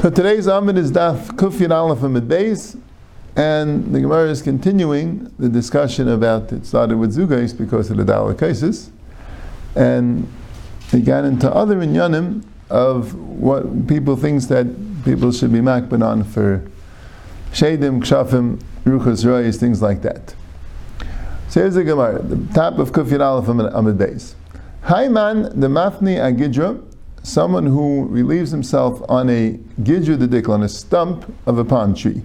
So today's Amud is Daf Kufyan Aleph Amud Beis, and the Gemara is continuing the discussion about it started with Zugais because of the Dalek cases, and it got into other inyanim of what people thinks that people should be makban on for Shadim, Kshafim, Ruchas Royes, things like that. So here's the Gemara, the top of Kufyan Aleph Amud Beis. Hayman, the Mafni Agidra, someone who relieves himself on a gidju dedikl, on a stump of a palm tree.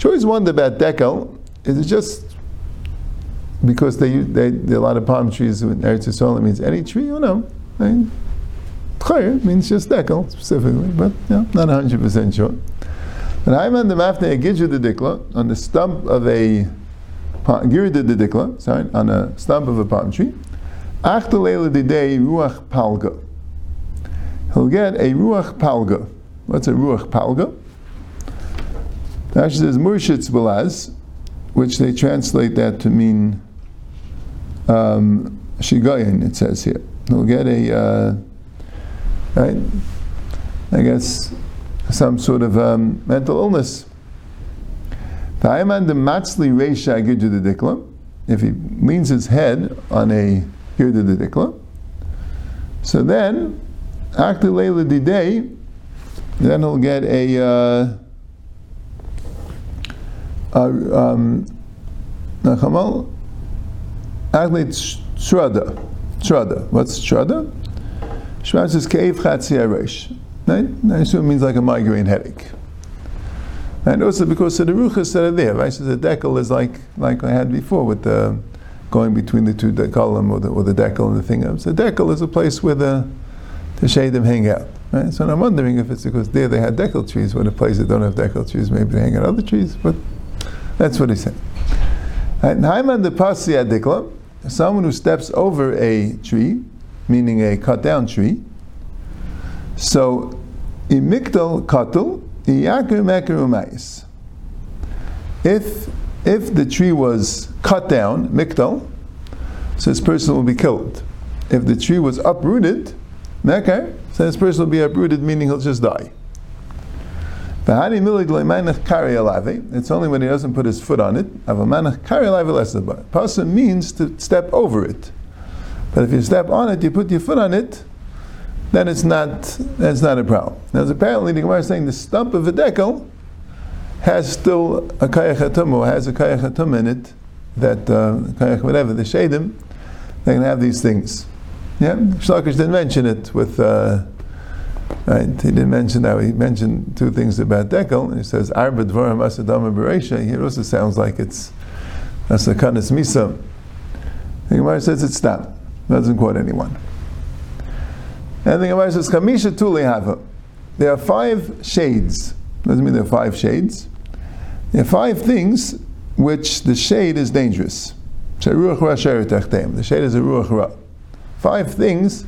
You always wonder about dekel. Is it just because they, they there are a lot of palm trees in Eretz Yisrael? It means any tree or no? I mean, means just dekel specifically, but yeah, not hundred percent sure. But I'm on the mafne gidju dedikla on the stump of a girda dedikla, sorry, on a stump of a palm tree. Achtalela didei ruach palga he'll get a ruach palga. What's a ruach palga? Actually, there's murshitz balaz, which they translate that to mean um, shigayin. It says here he'll get a uh, right, I guess some sort of um, mental illness. the matzli reisha dikla. If he leans his head on a girda dikla, so then Akli Leila Didei, then he'll get a, uh, a um, Nachamal, Akli Shrada. Shrada. What's Shrada? Shema says Keiv Chatzi Aresh. Right? I assume it means like a migraine headache. And also because of the ruchas that are there, right? So the dekel is like like I had before with the going between the two dekalim or the, or the dekel and the thing. So the dekel is a place where the to shade them hang out. Right? So I'm wondering if it's because there they had dekel trees, when a place that don't have dekel trees, maybe they hang out other trees, but that's what he said. Haiman the pasi adikla, someone who steps over a tree, meaning a cut down tree. So, imikdal katul, iyakir If if the tree was cut down, mikdal, so this person will be killed. If the tree was uprooted, Okay, so this person will be uprooted, meaning he'll just die. It's only when he doesn't put his foot on it. Pasa means to step over it. But if you step on it, you put your foot on it, then it's not that's not a problem. Now, apparently the Gemara is saying the stump of a decal has still a kayach has a kayach in it, that uh, whatever, the shadim, they can have these things. Yeah, Shlakish didn't mention it with. Uh, right, he didn't mention that. He mentioned two things about Dekel. He says Arba Dvarim Asadama Beresha. Here also sounds like it's that's a kanas misa. The Gemara says it's not. Doesn't quote anyone. And the Gemara says Kamisha Tuli Hava. There are five shades. Doesn't mean there are five shades. There are five things which the shade is dangerous. The shade is a ruach ra five things,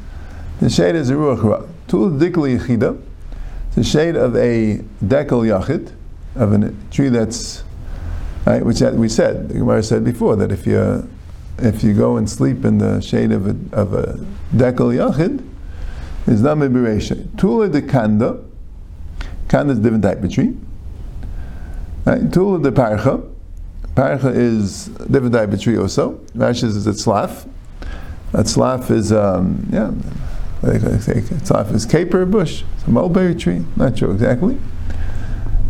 the shade is a ruach ra. Tul dikli yichida, the shade of a dekel yachid, of a tree that's, right, which we said, the Gemara said before, that if you if you go and sleep in the shade of a, of a dekel yachid, is name beresha. Tula de kanda, kanda is a different type of tree. Right? Tula de parcha, parcha is a different type of tree also. Rashi is a tzlaf, that slaf is, um, yeah, like I say, slaf is caper bush, it's a mulberry tree, not sure exactly.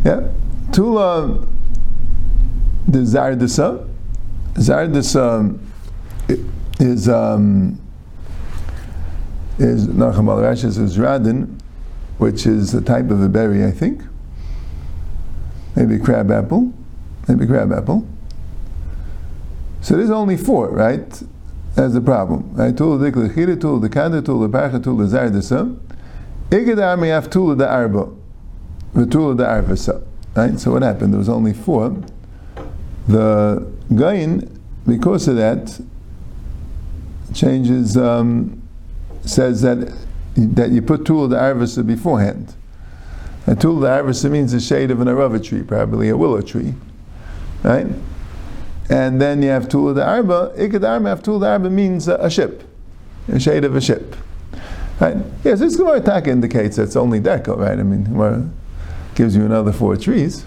Yeah. Tula, the zardasa, zardasa is, um, is Nacham al is radin, which is a type of a berry, I think. Maybe crab apple, maybe crab apple. So there's only four, right? That's the problem. Right? Tul the dikla tul the kanda, tul the parcha, tul the zardasa. Igad army have tul the arba, tul the arvasa. Right? So what happened? There was only four. The gain, because of that, changes, um, says that that you put tul the arvasa beforehand. And tul the arvasa means the shade of an arava tree, probably a willow tree. Right? And then you have Tula de Arba. Ikad Arba, have Tula de Arba means a ship, a shade of a ship. Right? Yes, this Gemara Taka indicates that it's only Dekel, right? I mean, gives you another four trees.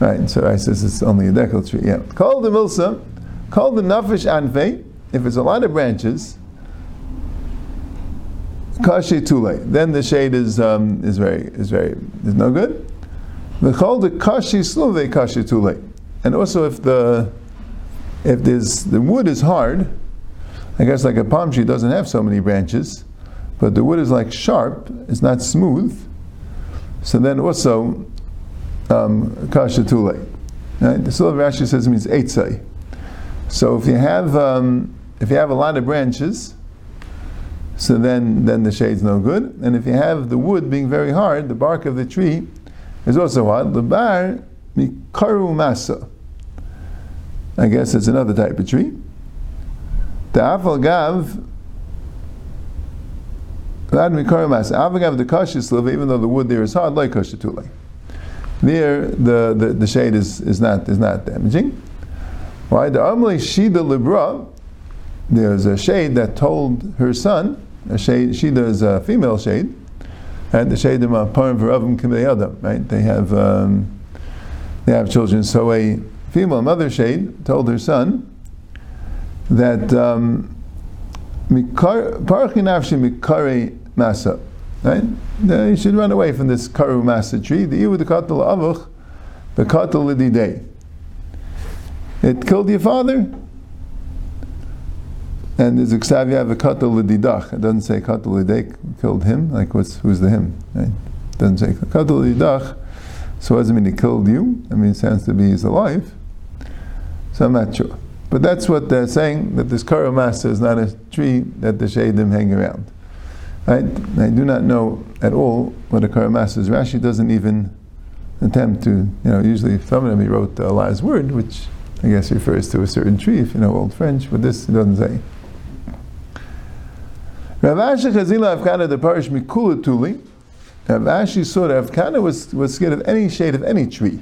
Right, so I says it's only a dekel tree. Yeah. Call the milsa, call the nafish anfe, if it's a lot of branches, kashi tule, then the shade is um, is very is very is no good. The call the kashi sluve kashi tule. And also if the if there's the wood is hard, I guess like a palm tree doesn't have so many branches, but the wood is like sharp, it's not smooth. So then also um, kasha tule. Right? The Silver Rashi says it means eitzai. So if you have um, if you have a lot of branches, so then then the shade's no good. And if you have the wood being very hard, the bark of the tree is also hard. The bar mikaru masa. I guess it's another type of tree. The afal gav. Mikaru masa. Afal gav the kashis even though the wood there is hard, like kashatule. There, the, the, the shade is, is not is not damaging. Why the Amli Shida Libra? There's a shade that told her son. A shade Shida is a female shade, and the shade of Parim V'Ravim Kimei Right? They have um, they have children. So a female mother shade told her son that um, Masa. Right? You should run away from this karu masa tree. The with the katal avuch, the katal day. It killed your father. And there's a ksavia of a katal. It doesn't say katal lidei killed him. Like what's who's the him? Right? It doesn't say katal. So it doesn't mean he killed you. I mean, it sounds to be he's alive. So I'm not sure. But that's what they're saying, that this karu masa is not a tree that the shadim hang around. I, I do not know at all what a karamas is. Rashi doesn't even attempt to, you know, usually some them he wrote the Allah's word, which I guess refers to a certain tree, if you know old French, but this it doesn't say. Rav Ashi Chazila Avkana the parish Mikula Tuli. Rav Ashi that Avkana was, was scared of any shade of any tree.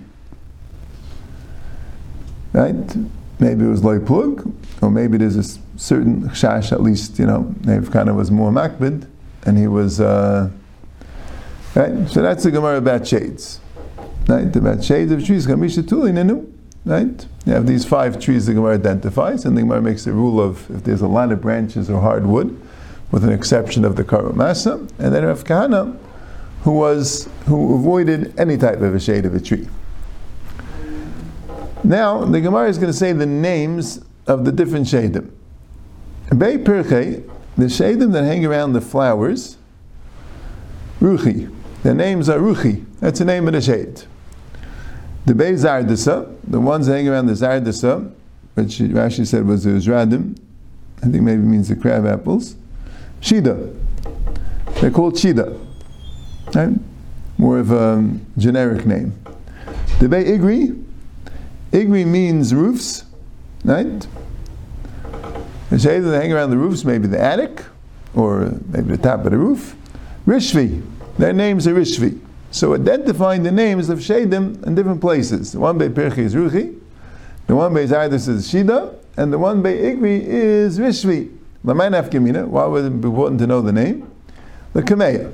Right? Maybe it was Loiplug, or maybe there's a certain chash, at least, you know, Avkana was more makbid and he was uh, right. So that's the Gemara about shades, right? About shades of trees. Kamisha nenu, right? You have these five trees the Gemara identifies, and the Gemara makes a rule of if there's a lot of branches or hardwood, with an exception of the karumasa, and then Rav Kahana, who was who avoided any type of a shade of a tree. Now the Gemara is going to say the names of the different shadim. Bei Pirchei the shadim that hang around the flowers, ruchi. Their names are ruchi. That's the name of the shade. The Bei Zardasa, the ones that hang around the Zardasa, which Rashi said was the Uzradim, I think maybe means the crab apples. Shida. They're called Shida. Right? More of a generic name. The Bei Igri, Igri means roofs, right? The shades that hang around the roofs, maybe the attic, or maybe the top of the roof. Rishvi, their names are Rishvi. So identifying the names of Shadim in different places. The one by Pirchi is Ruchi, the one by Zardis is Shida, and the one by Igvi is Rishvi. Laman Afkamina, why would it be important to know the name? The Kameya.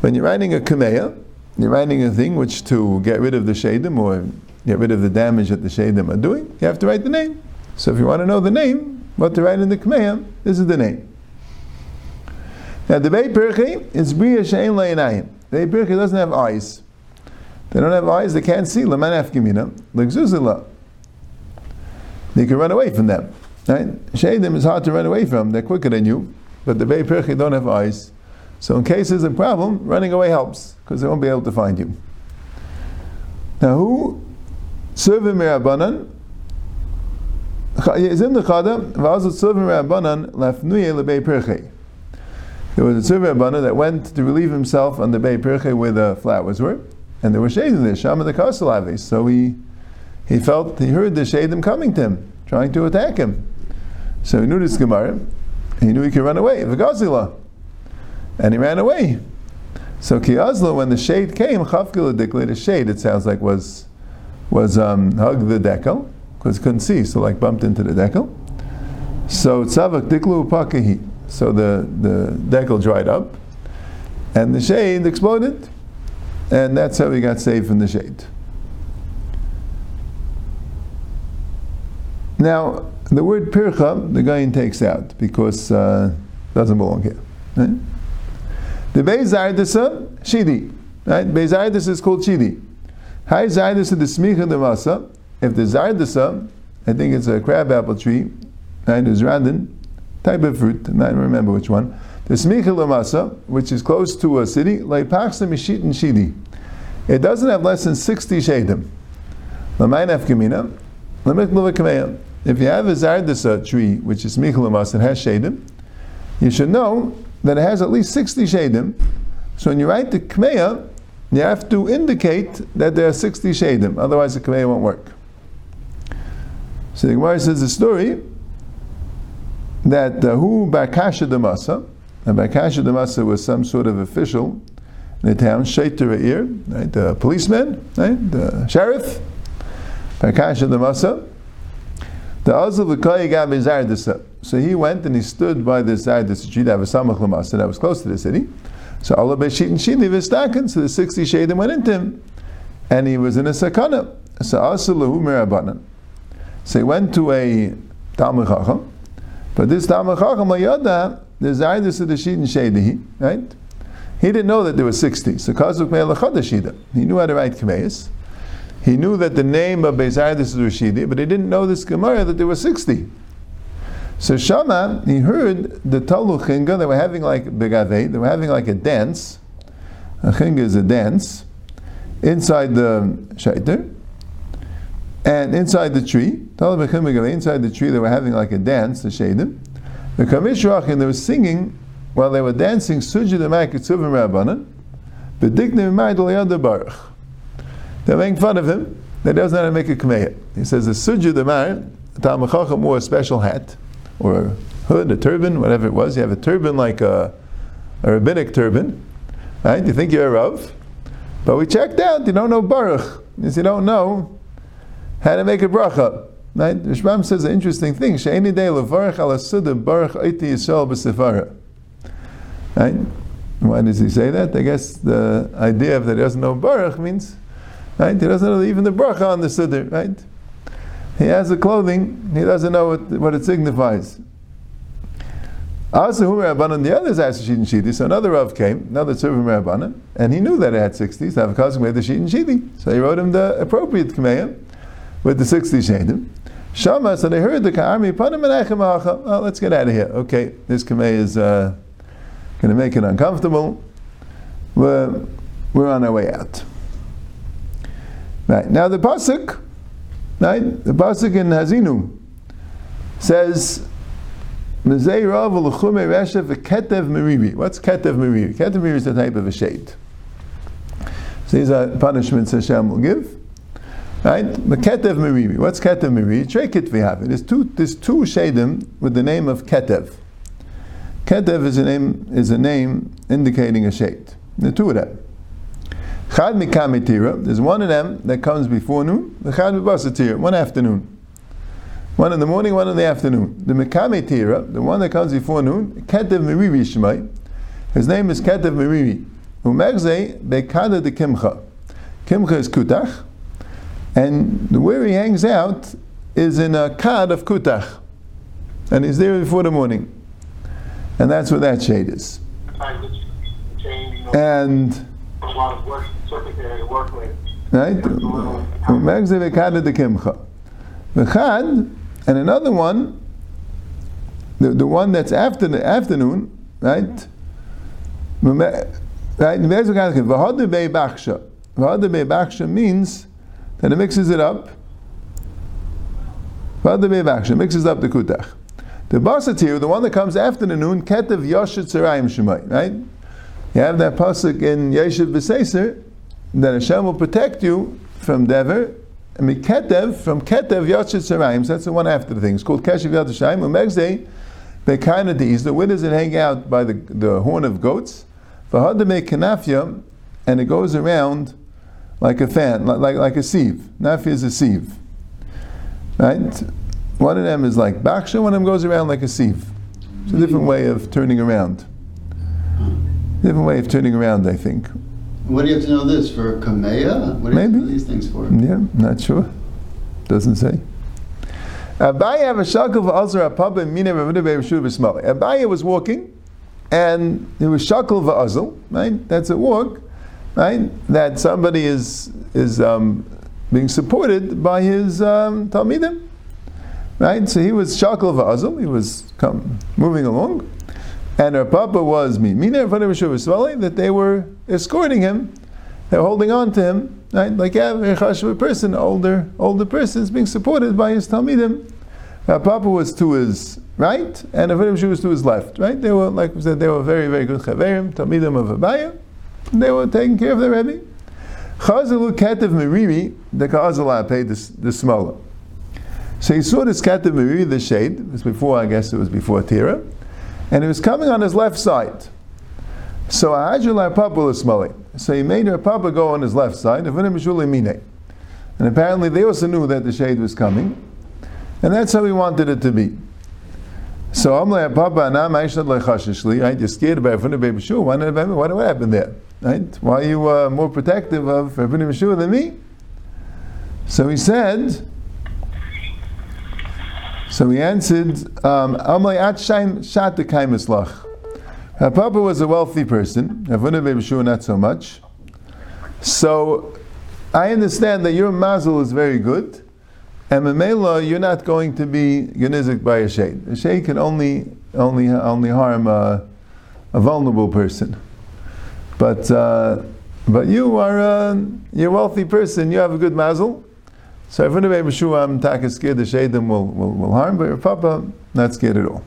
When you're writing a Kameya, you're writing a thing which to get rid of the Shadim or get rid of the damage that the Shadim are doing, you have to write the name. So if you want to know the name, what to write in the Kmeya, this is the name. Now the Bei Pirchi is Bria Shein Le'inayim. The Bei Pirchi doesn't have eyes. They don't have eyes, they can't see. Leman Afkimina, Legzuzila. They can run away from them. Right? Shadim is hard to run away from, they're quicker than you, but the Bei Pirchi don't have eyes. So in case there's a problem, running away helps, because they won't be able to find you. Now who? Servim Mirabanan, there was a Tzuvim Rabbanah that went to relieve himself on the Bei Pirche where the flowers were, and there were shades in there, Sham and the Kasalavis. So he he felt he heard the shadim coming to him, trying to attack him. So he knew this Gemara, he knew he could run away, V'gazila. And he ran away. So Kiyazla, when the shade came, Chavgila the shade, it sounds like was was um, hug the dekel because couldn't see, so like bumped into the dekel. So tzavak diklu pakihi. So the, the dekel dried up, and the shade exploded, and that's how he got saved from the shade. Now, the word pircha, the guy takes out because uh, doesn't belong here. Right? The Beis Zardisa, Shidi. Right? Beis is called Shidi. High Zardisa, the Smicha the Masa. If the Zardisa, I think it's a crabapple tree, right? It's Radin, type of fruit, I don't remember which one. The Smicha Lamasa, which is close to a city, Leipachsa Mishit and Shidi. It doesn't have less than 60 shadim. Lamain Efkamina, Lamik Lavakamea. If you have a Zardisa tree, which is Smicha Lamasa, it has shadim, you should know that it has at least 60 shadim. So when you write the Kmeya, you have to indicate that there are 60 shadim, otherwise the Kmeya won't work. So the Gemara says the story that who Bakasha the Masa, and Bakasha the Masa was some sort of official in the town, Shaiter ear, right, the policeman, right, the sheriff, Bakasha the Masa. The Azal V'Koy Gab Zardisa. So he went and he stood by the Zardisa tree that was close to the city. So Allah Beshit and Shili Vistakan, so the 60 Shadim went into him. And he was in a sakana. So Asalahu Mirabanan. So he went to a Talmud Chacham, but this Talmud Chacham Layada, the Zardis of the Shid and Shadihi, right? He didn't know that there were 60. So Kazuk Me'elachadashida. He knew how to write Kmeis. He knew that the name of Bezardis is Rashidi, but he didn't know this Gemara that there were 60. So Shama, he heard the Talu Chinga, they were having like Begave, they were having like a dance. A Chinga is a dance inside the Shaiter. And inside the tree, inside the tree, they were having like a dance, the Shadim. The Kamishrach, and they were singing while they were dancing, the Makitzuvim Rabbanan, Bedignim Maidal Baruch. They're making fun of him. That doesn't know how to make a kmeya. He says the suju the man, Talmud wore a special hat or a hood, a turban, whatever it was. You have a turban like a, a rabbinic turban, right? You think you're a rav, but we checked out. You don't know baruch, because you don't know how to make a bracha. Right? Rashbam says an interesting thing. She'eni day levarach ala suda baruch oiti yisrael b'sefara. Right? Why does he say that? I guess the idea of that he doesn't know baruch means Right? He doesn't know even the bracha on the siddur, right? He has the clothing, he doesn't know what, what it signifies. Also, Rabbanan, the others asked Shidin Shidi, so another Rav came, another Tzurvim Rabbanan, and he knew that it had 60, so Avakaz made the Shidin Shidi. So he wrote him the appropriate Kmeya with the 60 Shadim. Shama, so they heard the Ka'armi, Panim Menachem Oh, let's get out of here. Okay, this Kmeya is uh, going to make it uncomfortable. We're, we're on our way out. Right now, the pasuk, right? The pasuk in Haazinu says, What's ketev meriri? Ketev meriri is the type of a shade. So these are punishments Hashem will give. Right? Ketev meriri. What's ketev meriri? Trekit we have it. There's two, there's two shadim with the name of ketev. Ketev is a name, is a name indicating a shade. The two of them. Chad mikamitira, there's one of them that comes before noon, the chad mibasatira, one afternoon. One in the morning, one in the afternoon. The mikamitira, the one that comes before noon, ketev meriri shemai, his name is ketev meriri. Umerze bekada de kimcha. Kimcha is kutach, and where he hangs out is in a kad of kutach. And he's there before the morning. And that's what that shade is. And Right? Megze v'kad the kimcha. V'chad, and another one, the, the one that's after the afternoon, right? Right? V'hadu be'baksha. V'hadu be'baksha means that it mixes it up. V'hadu be'baksha mixes up the kutach. The basatir, the one that comes after the noon, ketev yoshet tzarayim shemai, right? You have that pasuk in Yeshiv B'Seiser, that Hashem will protect you from Dever, and Ketev, from Ketev Yachit Sarayim, so that's the one after the thing. It's called Keshev Yachit Sarayim. Umegzei, Bekanadis, the winners that hang out by the, the horn of goats, Vahadame Kanafya, and it goes around like a fan, like, like, a sieve. Nafya is a sieve. Right? One of them is like Baksha, one of them goes around like a sieve. It's a different way of turning around. Different way of turning around, I think. What do you have to know this for Kameya? What do you have to Maybe. know these things for? Yeah, not sure. Doesn't say. Abaye have a shakel v'azar apaba mine v'avudah be'rishu was walking, and it was shakel v'azal, right? That's a walk, right? That somebody is is um, being supported by his um, talmidim, right? So he was shakel v'azal. He was come, moving along, and her papa was me. Mine v'avudah be'rishu b'smali. That they were escorting him. They're holding on to him, right? Like a person, older older person is being supported by his talmidim. Her papa was to his right, and Avodim Shu was to his left, right? They were, like we said, they were very, very good chaverim, talmidim of Abaye. They were taking care of their rebbe. Chazalu ketev meriri, the ka'azala paid the, the smaller. So he saw this ketev meriri, the shade. It was before, I guess it was before Tira, and it was coming on his left side. So Ahajul Papa was smelling. So he made her Papa go on his left side, and apparently they also knew that the shade was coming, and that's how he wanted it to be. So Amle Papa Anam Aishad Lechashishli, right? You're scared about Rabbi Baby Shua. What, what, what happened there? Right? Why are you uh, more protective of Rabbi Shua than me? So he said, so he answered, Amle Atshaim Shat Kaimaslach. Her Papa was a wealthy person, Rabbi Baby Shua not so much. So I understand that your mazel is very good, and Mamela, you're not going to be genizik by a shade. A shade can only only only harm a, a vulnerable person. But uh, but you are a, you're wealthy person. You have a good mazel. So if anybody B'shua, I'm taka scared the shade will, will, will harm, but your papa not scared at all.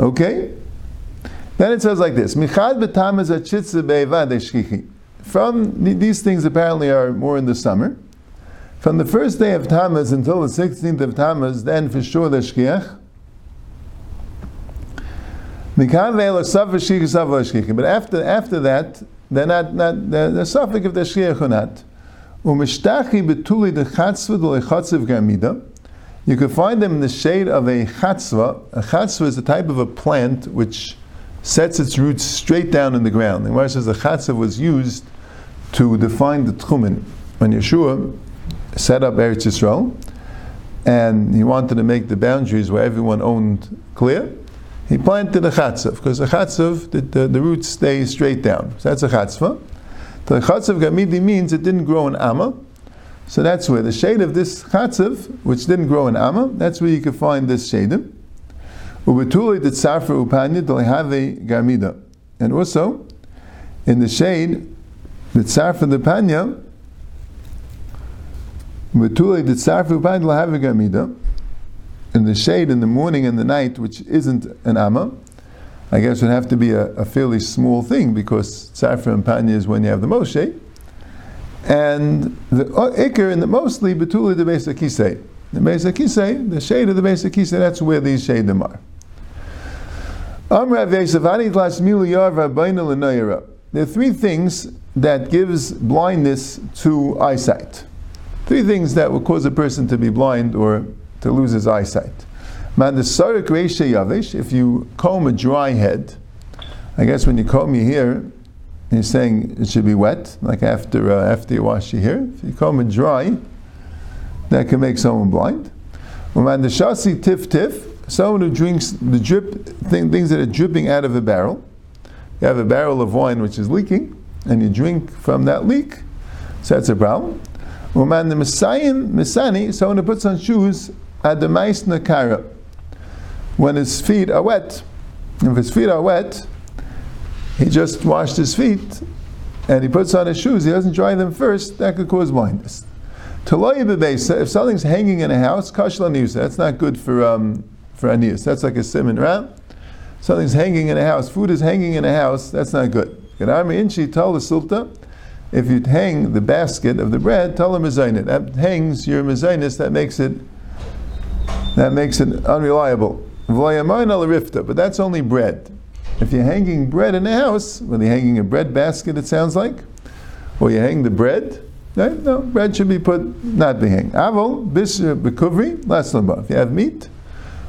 Okay. Then it says like this: Michad b'tamaz achitze be'evad. From these things apparently are more in the summer. From the first day of Tammuz until the 16th of Tammuz, then for sure the Shkiach. But after, after that, they're not, not they're, they're if they're Shkiach or not. You can find them in the shade of a chatzva. A chatzva is a type of a plant which sets its roots straight down in the ground. The Gemara says the chatzva was used to define the tchumen. When Yeshua set up Eretz Yisrael, and he wanted to make the boundaries where everyone owned clear. He planted a chatzav because a chatzav the, the, the, roots stay straight down. So that's a chatzva. The chatzav gamidi means it didn't grow in Amma, so that's where the shade of this chatzav, which didn't grow in Amma, that's where you can find this shadim. Ubetuli the tzafra upanya have gamida, and also in the shade the tzafra the panya in the shade in the morning and the night, which isn't an amma, I guess it would have to be a, a fairly small thing because tzafra and panya is when you have the most shade. And the uh, ikr and the mostly betuli the base kisei. The base kisei, the shade of the base kisei, that's where these shadim are. There are three things that gives blindness to eyesight. Three things that will cause a person to be blind or to lose his eyesight. If you comb a dry head, I guess when you comb your hair, you're saying it should be wet, like after uh, after you wash your hair. If you comb it dry, that can make someone blind. the shasi tif tif, someone who drinks the drip thing, things that are dripping out of a barrel. You have a barrel of wine which is leaking, and you drink from that leak, so that's a problem. Uman the Messiah Misani, someone who puts on shoes at the mais nakara. When his feet are wet, if his feet are wet, he just washed his feet and he puts on his shoes, he doesn't dry them first, that could cause blindness. If something's hanging in a house, that's not good for um, for anius. That's like a simon, right? Something's hanging in a house, food is hanging in a house, that's not good. Told the sulta, if you hang the basket of the bread, tell him mezainis. That hangs your mezainis, that makes it that makes it unreliable. But that's only bread. If you're hanging bread in a house, when you're hanging a bread basket, it sounds like, or you hang the bread, right? no, bread should be put, not be hanged. Avol, bis bekuvri, laslamba. If you have meat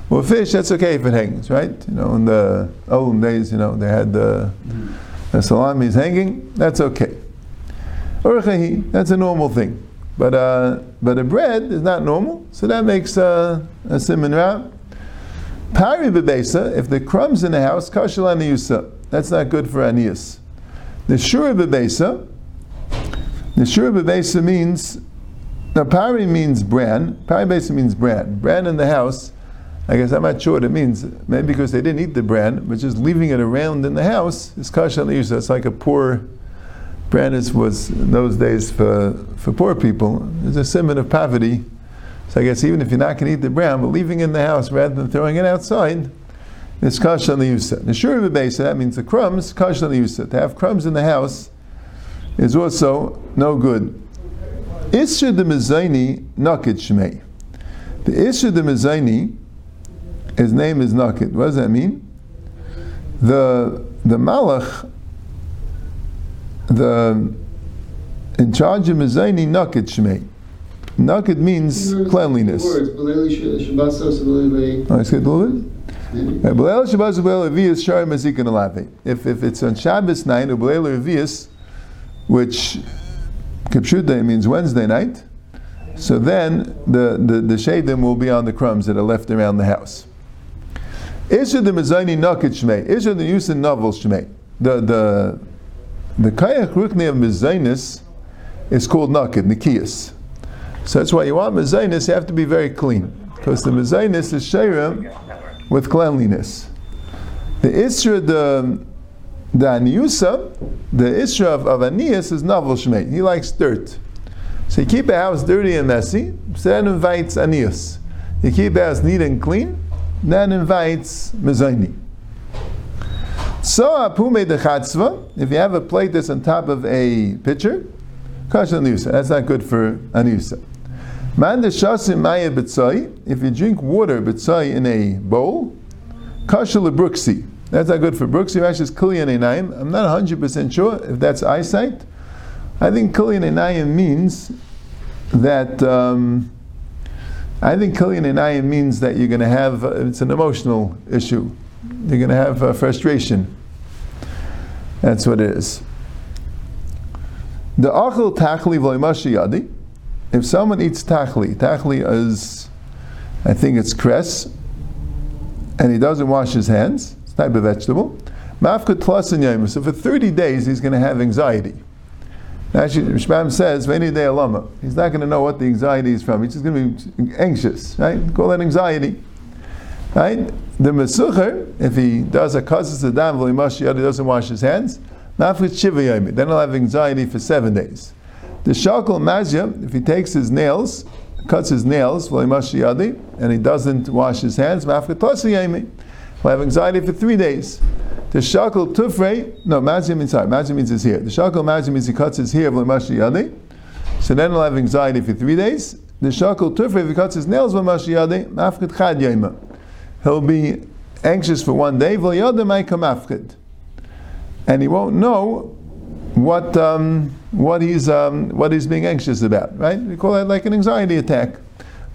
or fish, that's okay if it hangs, right? You know, in the olden days, you know, they had the a salami hanging, that's okay. Urchahi, that's a normal thing. But, uh, but a bread is not normal, so that makes uh, a simon ra. Pari bebesa, if the crumbs in the house, kashal aniyusa, that's not good for anias. The shura bebesa, the shura bebesa means, now pari means bran, pari besa means bran. Bran in the house, I guess I'm not sure what it means, maybe because they didn't eat the bran, but just leaving it around in the house is kashal aniyusa, it's like a poor bran is, was in those days for, for poor people. It's a symbol of poverty. So I guess even if you're not going to eat the bran, but leaving it in the house rather than throwing it outside, it's kash on the yusa. The shur of the that means the crumbs, kash on the yusa. To have crumbs in the house is also no good. Isra de mezaini nakid shmei. The Isra de mezaini, his name is nakid. What does that mean? The the malach the in charge of Mizaini Naked Shmei. Naked means cleanliness. Words, Beleli Sh- Shabbat Sos, Beleli- Oh, I skipped a little bit? Right, Belel Shabbat Belel Revius Shari Mazik and Alave. If if it's on Shabbos night Revius, which Kipshuday means Wednesday night, so then the, the, the shadim will be on the crumbs that are left around the house. Isha the Mizani Naked Shmei. Isha the use in novel Shmei. The the the kayak rukni of mezainis is called naked, nikias. So that's why you want mezainis, you have to be very clean. Because the mezainis is shayra with cleanliness. The isra, the, the aniusa, the isra of, of is novel shmei. He likes dirt. So you keep a house dirty and messy, so that invites anias. You keep a house neat and clean, that invites mezaini. So apume de chatzva, if you have a plate that's on top of a pitcher, kash aniusa. That's not good for aniusa. Man de shasim maya b'tzai, if you drink water b'tzai in a bowl, kash lebruksi. That's not good for bruksi. Rashi is einayim. I'm not 100% sure if that's eyesight. I think kilian einayim means that, um, I think kilian einayim means that you're going to have, uh, it's an emotional issue. You're going to have uh, frustration. That's what it is. The achel tachli v'loimashi yadi. If someone eats tachli, tachli is, I think it's cress, and he doesn't wash his hands, it's a type of vegetable. Yom. So for 30 days he's going to have anxiety. Actually, Rashbam says, "Any day alama." He's not going to know what the anxiety is from. He's just going to be anxious, right? Call that anxiety, right? The mesucher, if he does a kazas adam he doesn't wash his hands, yomi. Then he'll have anxiety for seven days. The shakal mazya, if he takes his nails, cuts his nails and he doesn't wash his hands. He'll have anxiety for three days. The shakal tufrei, no, mazya means sorry, mazya means his hair. The shakal mazya means he cuts his hair. So then he'll have anxiety for three days. The shakal tufrei, if he cuts his nails he'll be anxious for one day, and he won't know what um, what he's um, what he's being anxious about. Right? We call that like an anxiety attack.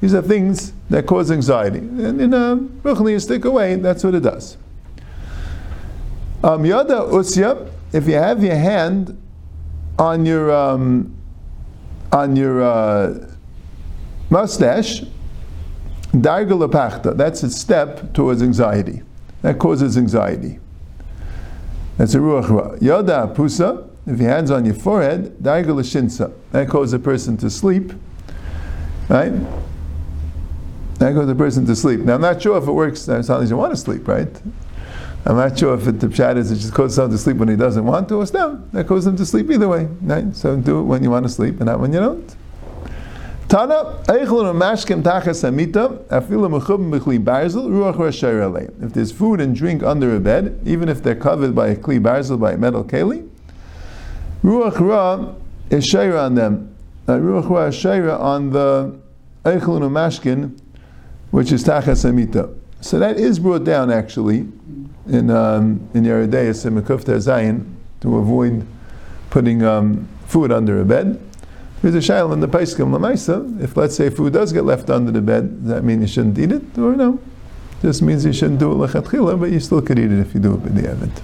These are things that cause anxiety, and in a ruchniistic way, that's what it does. Um, yada usya, if you have your hand on your um, on your uh, mustache, Darga lepachta, that's a step towards anxiety. That causes anxiety. That's a ruach ra. Yoda pusa, if your hand's on your forehead, darga l'shinsa. That causes a person to sleep. Right? That causes a person to sleep. Now I'm not sure if it works, as long as you want to sleep, right? I'm not sure if it, the pshat is it just causes someone to sleep when he doesn't want to, or no, that causes him to sleep either way. Right? So do it when you want to sleep and not when you don't. Tana, eichlun mashkem tachas amita, afilu mechubim b'kli barzel, ruach rasher. If there's food and drink under a bed, even if they're covered by a kli barzel, by a metal keli, ruach ra is shayra on them. Uh, ruach ra is shayra on the eichlun mashkin, which is tachas amita. So that is brought down actually in um, in and Mekufta Zayin to avoid putting um, food under a bed. There's a shail in the Paiskim Lamaisa. If let's say food does get left under the bed, does that mean you shouldn't eat it or no? Just means you shouldn't do it lechatchila, but you still could eat it if you do it in the event.